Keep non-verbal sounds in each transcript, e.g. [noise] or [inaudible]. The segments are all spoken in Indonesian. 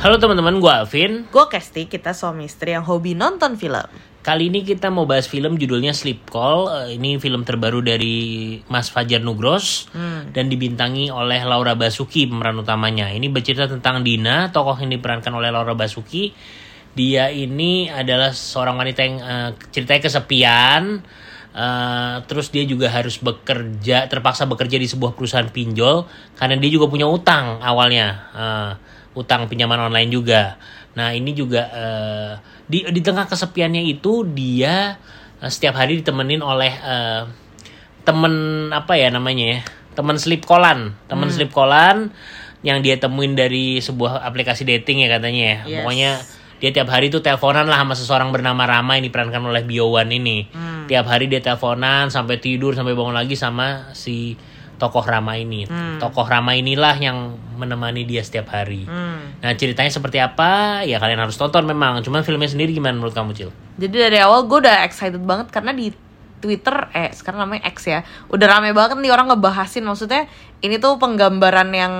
Halo teman-teman, gue Alvin. Gue Kesti, kita suami istri yang hobi nonton film. Kali ini kita mau bahas film judulnya Sleep Call. Eh, Ini film terbaru dari Mas Fajar Nugros dan dibintangi oleh Laura Basuki pemeran utamanya. Ini bercerita tentang Dina, tokoh yang diperankan oleh Laura Basuki. Dia ini adalah seorang wanita yang eh, ceritanya kesepian. eh, terus dia juga harus bekerja, terpaksa bekerja di sebuah perusahaan pinjol karena dia juga punya utang awalnya, eh, utang pinjaman online juga. Nah ini juga eh, di di tengah kesepiannya itu dia eh, setiap hari ditemenin oleh eh, temen apa ya namanya ya temen sleep callan temen sleep callan yang dia temuin dari sebuah aplikasi dating ya katanya ya. Yes. pokoknya dia tiap hari tuh teleponan lah sama seseorang bernama Rama yang diperankan oleh Biowan ini. Tiap hari dia teleponan sampai tidur sampai bangun lagi sama si tokoh Rama ini. Tokoh Rama inilah yang menemani dia setiap hari. Nah ceritanya seperti apa? Ya kalian harus tonton memang. Cuman filmnya sendiri gimana menurut kamu Cil? Jadi dari awal gue udah excited banget karena di Twitter, eh sekarang namanya X ya, udah rame banget nih orang ngebahasin. Maksudnya ini tuh penggambaran yang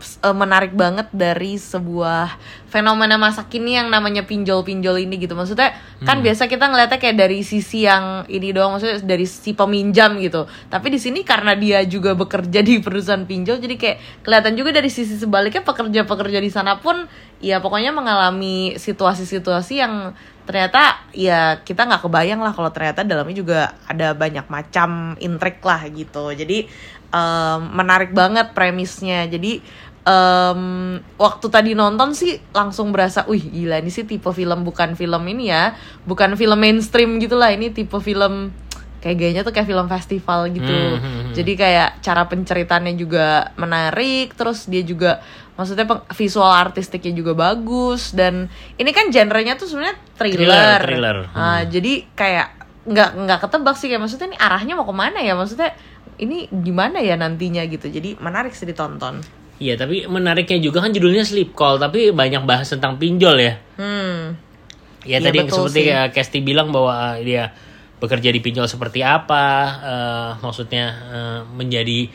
eh, menarik banget dari sebuah fenomena masa kini yang namanya pinjol-pinjol ini gitu. Maksudnya kan biasa kita ngeliatnya kayak dari sisi yang ini doang, maksudnya dari si peminjam gitu. Tapi di sini karena dia juga bekerja di perusahaan pinjol, jadi kayak kelihatan juga dari sisi sebaliknya pekerja-pekerja di sana pun ya pokoknya mengalami situasi-situasi yang ternyata ya kita nggak kebayang lah kalau ternyata dalamnya juga ada banyak macam intrik lah gitu jadi em, menarik banget premisnya jadi em, waktu tadi nonton sih langsung berasa wih gila ini sih tipe film bukan film ini ya bukan film mainstream gitu lah ini tipe film kayak gayanya tuh kayak film festival gitu. Hmm, hmm, hmm. jadi kayak cara penceritaannya juga menarik terus dia juga maksudnya visual artistiknya juga bagus dan ini kan genrenya tuh sebenarnya thriller, Thriller, thriller. Ah, jadi kayak nggak nggak ketebak sih kayak maksudnya ini arahnya mau ke mana ya? Maksudnya ini gimana ya nantinya gitu? Jadi menarik sih ditonton Iya tapi menariknya juga kan judulnya Sleep Call tapi banyak bahas tentang pinjol ya. hmm Ya Iya, tadi seperti sih. ya Kesti bilang bahwa uh, dia bekerja di pinjol seperti apa, eh, maksudnya eh, menjadi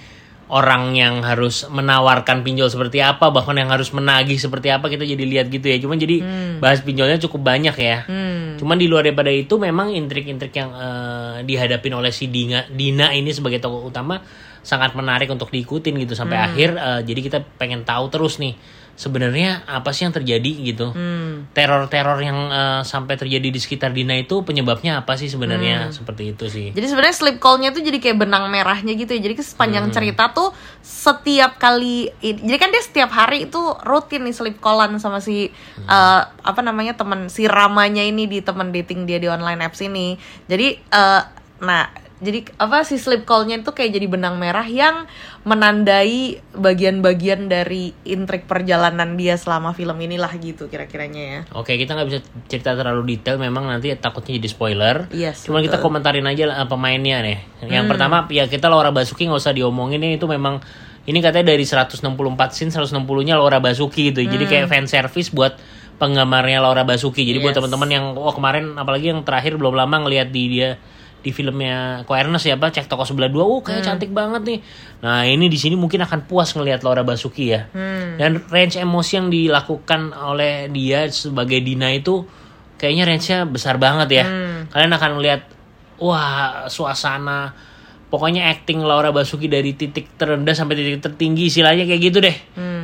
orang yang harus menawarkan pinjol seperti apa, bahkan yang harus menagih seperti apa kita jadi lihat gitu ya. Cuman jadi bahas pinjolnya cukup banyak ya. hmm Cuman di luar daripada itu memang intrik-intrik yang eh, dihadapin oleh si Dina, Dina ini sebagai tokoh utama sangat menarik untuk diikutin gitu sampai akhir. eh, jadi kita pengen tahu terus nih sebenarnya apa sih yang terjadi gitu. hmm Teror-teror yang eh, sampai terjadi di sekitar Dina itu penyebabnya apa sih sebenarnya seperti itu sih. Jadi sebenarnya sleep call-nya tuh jadi kayak benang merahnya gitu ya. Jadi sepanjang cerita tuh setiap kali jadi kan dia setiap hari itu rutin nih sleep callan sama si eh, apa namanya teman si Ramanya ini di teman dating dia di online apps ini. Jadi eh, nah jadi apa si sleep call-nya itu kayak jadi benang merah yang menandai bagian-bagian dari intrik perjalanan dia selama film inilah gitu kira-kiranya ya. Oke, kita nggak bisa cerita terlalu detail memang nanti takutnya jadi spoiler. Yes, Cuman kita komentarin aja lah, eh, pemainnya nih. Yang pertama ya kita Laura Basuki nggak usah diomongin ini itu memang ini katanya dari 164 scene 160-nya Laura Basuki gitu. Jadi kayak fan service buat penggemarnya Laura Basuki. Jadi buat Yes. teman-teman yang wah kemarin apalagi yang terakhir belum lama ngelihat di dia di filmnya Ko Ernest ya apa cek toko sebelah dua, oh kayak cantik banget nih. Nah ini di sini mungkin akan puas ngelihat Laura Basuki ya. Dan range emosi yang dilakukan oleh dia sebagai Dina itu kayaknya range-nya besar banget ya. Kalian akan melihat wah suasana pokoknya acting Laura Basuki dari titik terendah sampai titik tertinggi istilahnya kayak gitu deh.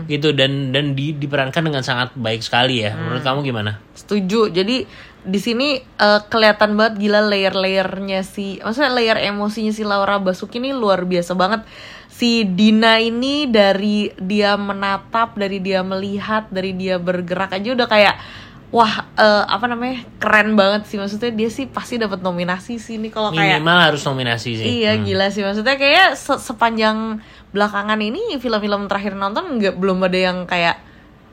Gitu dan dan di- diperankan dengan sangat baik sekali ya. Menurut kamu gimana? Setuju. Jadi di sini eh, kelihatan banget gila layer-layernya si, maksudnya layer emosinya si Laura Basuki ini luar biasa banget. Si Dina ini dari dia menatap, dari dia melihat, dari dia bergerak aja udah kayak wah eh, apa namanya keren banget sih maksudnya dia sih pasti dapat nominasi sih ini kalau kayak Minimal harus nominasi sih. Iya Hmm. gila sih maksudnya kayak se- sepanjang belakangan ini film-film terakhir nonton nggak belum ada yang kayak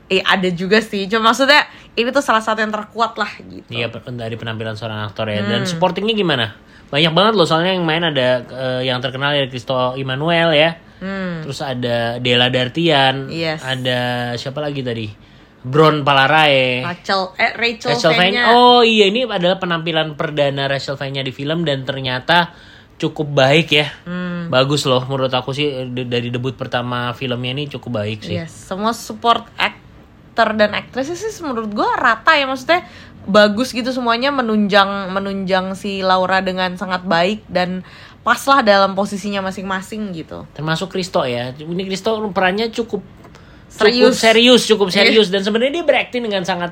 eh ada juga sih cuma maksudnya ini tuh salah satu yang terkuat lah gitu. Iya dari penampilan seorang aktor ya. Dan supportingnya gimana? Banyak banget loh soalnya yang main ada eh, yang terkenal ya Cristo Immanuel ya. Hmm. Terus ada Della Dartian. Yes. Ada siapa lagi tadi? Bron Palarae. Rachel eh Rachel, Rachel. Fainya. Oh iya ini adalah penampilan perdana Rachel Fainya di film dan ternyata cukup baik ya. Hmm. Bagus loh menurut aku sih dari debut pertama filmnya ini cukup baik sih. Yes, semua support aktor dan aktrisnya sih menurut gue rata ya maksudnya bagus gitu semuanya menunjang menunjang si Laura dengan sangat baik dan pas lah dalam posisinya masing-masing gitu. termasuk Kristo ya ini Kristo perannya cukup Serius. cukup serius cukup Iya. serius dan sebenarnya dia berakting dengan sangat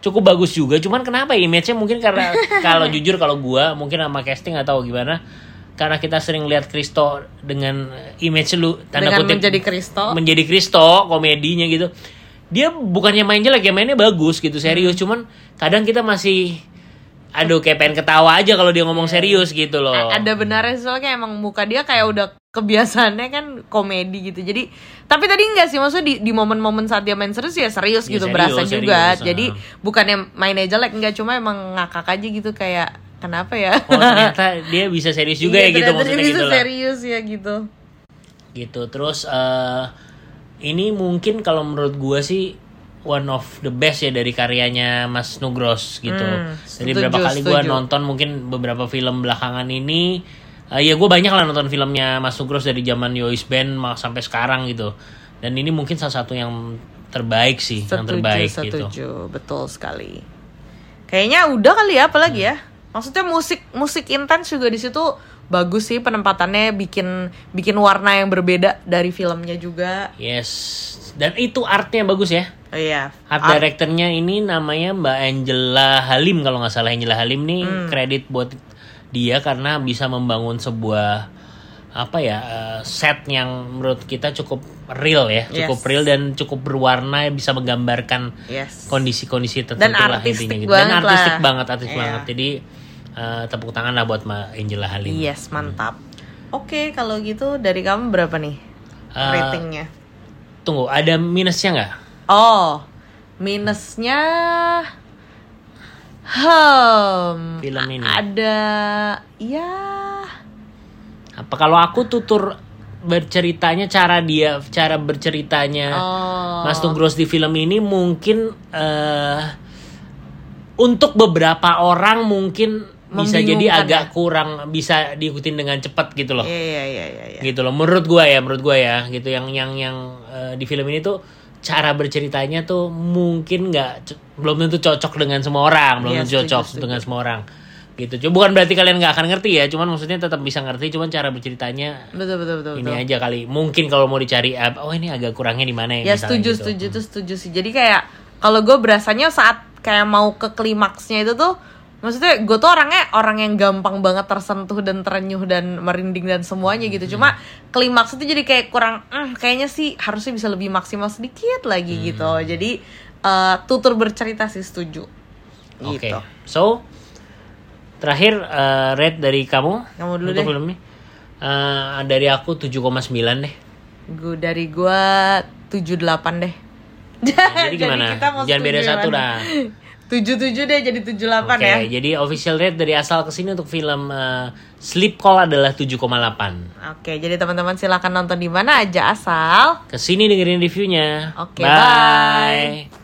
cukup bagus juga cuman kenapa ya image-nya mungkin karena [laughs] kalau jujur kalau gua mungkin sama casting atau gimana karena kita sering lihat Kristo dengan image lu tanda Dengan kutip menjadi Kristo. menjadi Kristo komedinya gitu dia bukannya main jelek ya mainnya bagus gitu serius cuman kadang kita masih aduh kayak pengen ketawa aja kalau dia ngomong serius gitu loh A- Ada benarnya sih, soalnya kayak emang muka dia kayak udah kebiasaannya kan komedi gitu. Jadi tapi tadi enggak sih maksudnya di di momen-momen saat dia main serius ya serius Ya, gitu serius, berasa serius, juga. ah. Jadi bukannya mainnya jelek enggak cuma emang ngakak aja gitu kayak kenapa ya? oh ternyata dia bisa serius juga Iya, ya gitu maksudnya dia bisa gitu lah serius ya gitu. gitu terus eh ini mungkin kalau menurut gua sih one of the best ya dari karyanya Mas Nugros gitu Hmm, jadi setuju, berapa kali setuju. nonton mungkin beberapa film belakangan ini eh, ya gue banyak lah nonton filmnya Mas Nugros dari zaman Yois Band sampai sekarang gitu dan ini mungkin salah satu yang terbaik sih yang Setuju, terbaik setuju, gitu betul sekali. Kayaknya udah kali ya, apalagi ya? Maksudnya musik musik intens juga di situ bagus sih penempatannya bikin bikin warna yang berbeda dari filmnya juga. yes dan itu artnya bagus ya Oh iya. Art Art- directornya ini namanya Mbak Angela Halim kalau nggak salah Angela Halim nih Hmm. kredit buat dia karena bisa membangun sebuah apa ya eh, set yang menurut kita cukup real ya cukup Yes. real dan cukup berwarna bisa menggambarkan Yes. kondisi-kondisi tertentu Dan lah intinya gitu dan artistik lah. banget artistik Iya. banget jadi eh, tepuk tangan lah buat Mbak Angela Halim Yes, mantap. Oke, kalau gitu dari kamu berapa nih Eh, ratingnya? tunggu ada minusnya nggak Oh, minusnya Hmm, Film ini. ada ya apa kalau aku tutur berceritanya cara dia cara berceritanya oh Mas Nugros di film ini mungkin eh untuk beberapa orang mungkin bisa jadi agak ya? kurang bisa diikutin dengan cepat gitu loh. Iya iya iya iya. iya. Gitu loh. Menurut gua ya, menurut gua ya, gitu yang yang yang eh, di film ini tuh cara berceritanya tuh mungkin nggak belum tentu cocok dengan semua orang, belum Iya, tentu cocok setuju. dengan semua orang. Gitu. Cuma bukan berarti kalian nggak akan ngerti ya, cuman maksudnya tetap bisa ngerti, cuman cara berceritanya Betul betul betul. ini betul. aja kali. Mungkin kalau mau dicari oh ini agak kurangnya di mana Ya misalnya setuju gitu. setuju tuh setuju sih. Jadi kayak kalau gue berasanya saat kayak mau ke klimaksnya itu tuh maksudnya gue tuh orangnya orang yang gampang banget tersentuh dan terenyuh dan merinding dan semuanya gitu. Cuma klimaks itu jadi kayak kurang "Hmm, kayaknya sih harusnya bisa lebih maksimal sedikit lagi gitu. Jadi eh, tutur bercerita sih setuju. Oke. Gitu. So terakhir eh, rate dari kamu Kamu dulu untuk deh. film ini Eh, dari aku 7,9 deh. Gue dari gue 78 deh. [laughs] Jadi gimana? kita mau Jangan beda satu dah. [laughs] 77 deh jadi 78 Oke, ya. jadi official rate dari asal ke sini untuk film eh, Sleep Call adalah 7,8. Oke, jadi teman-teman silakan nonton di mana aja asal Ke sini dengerin reviewnya. Oke, bye.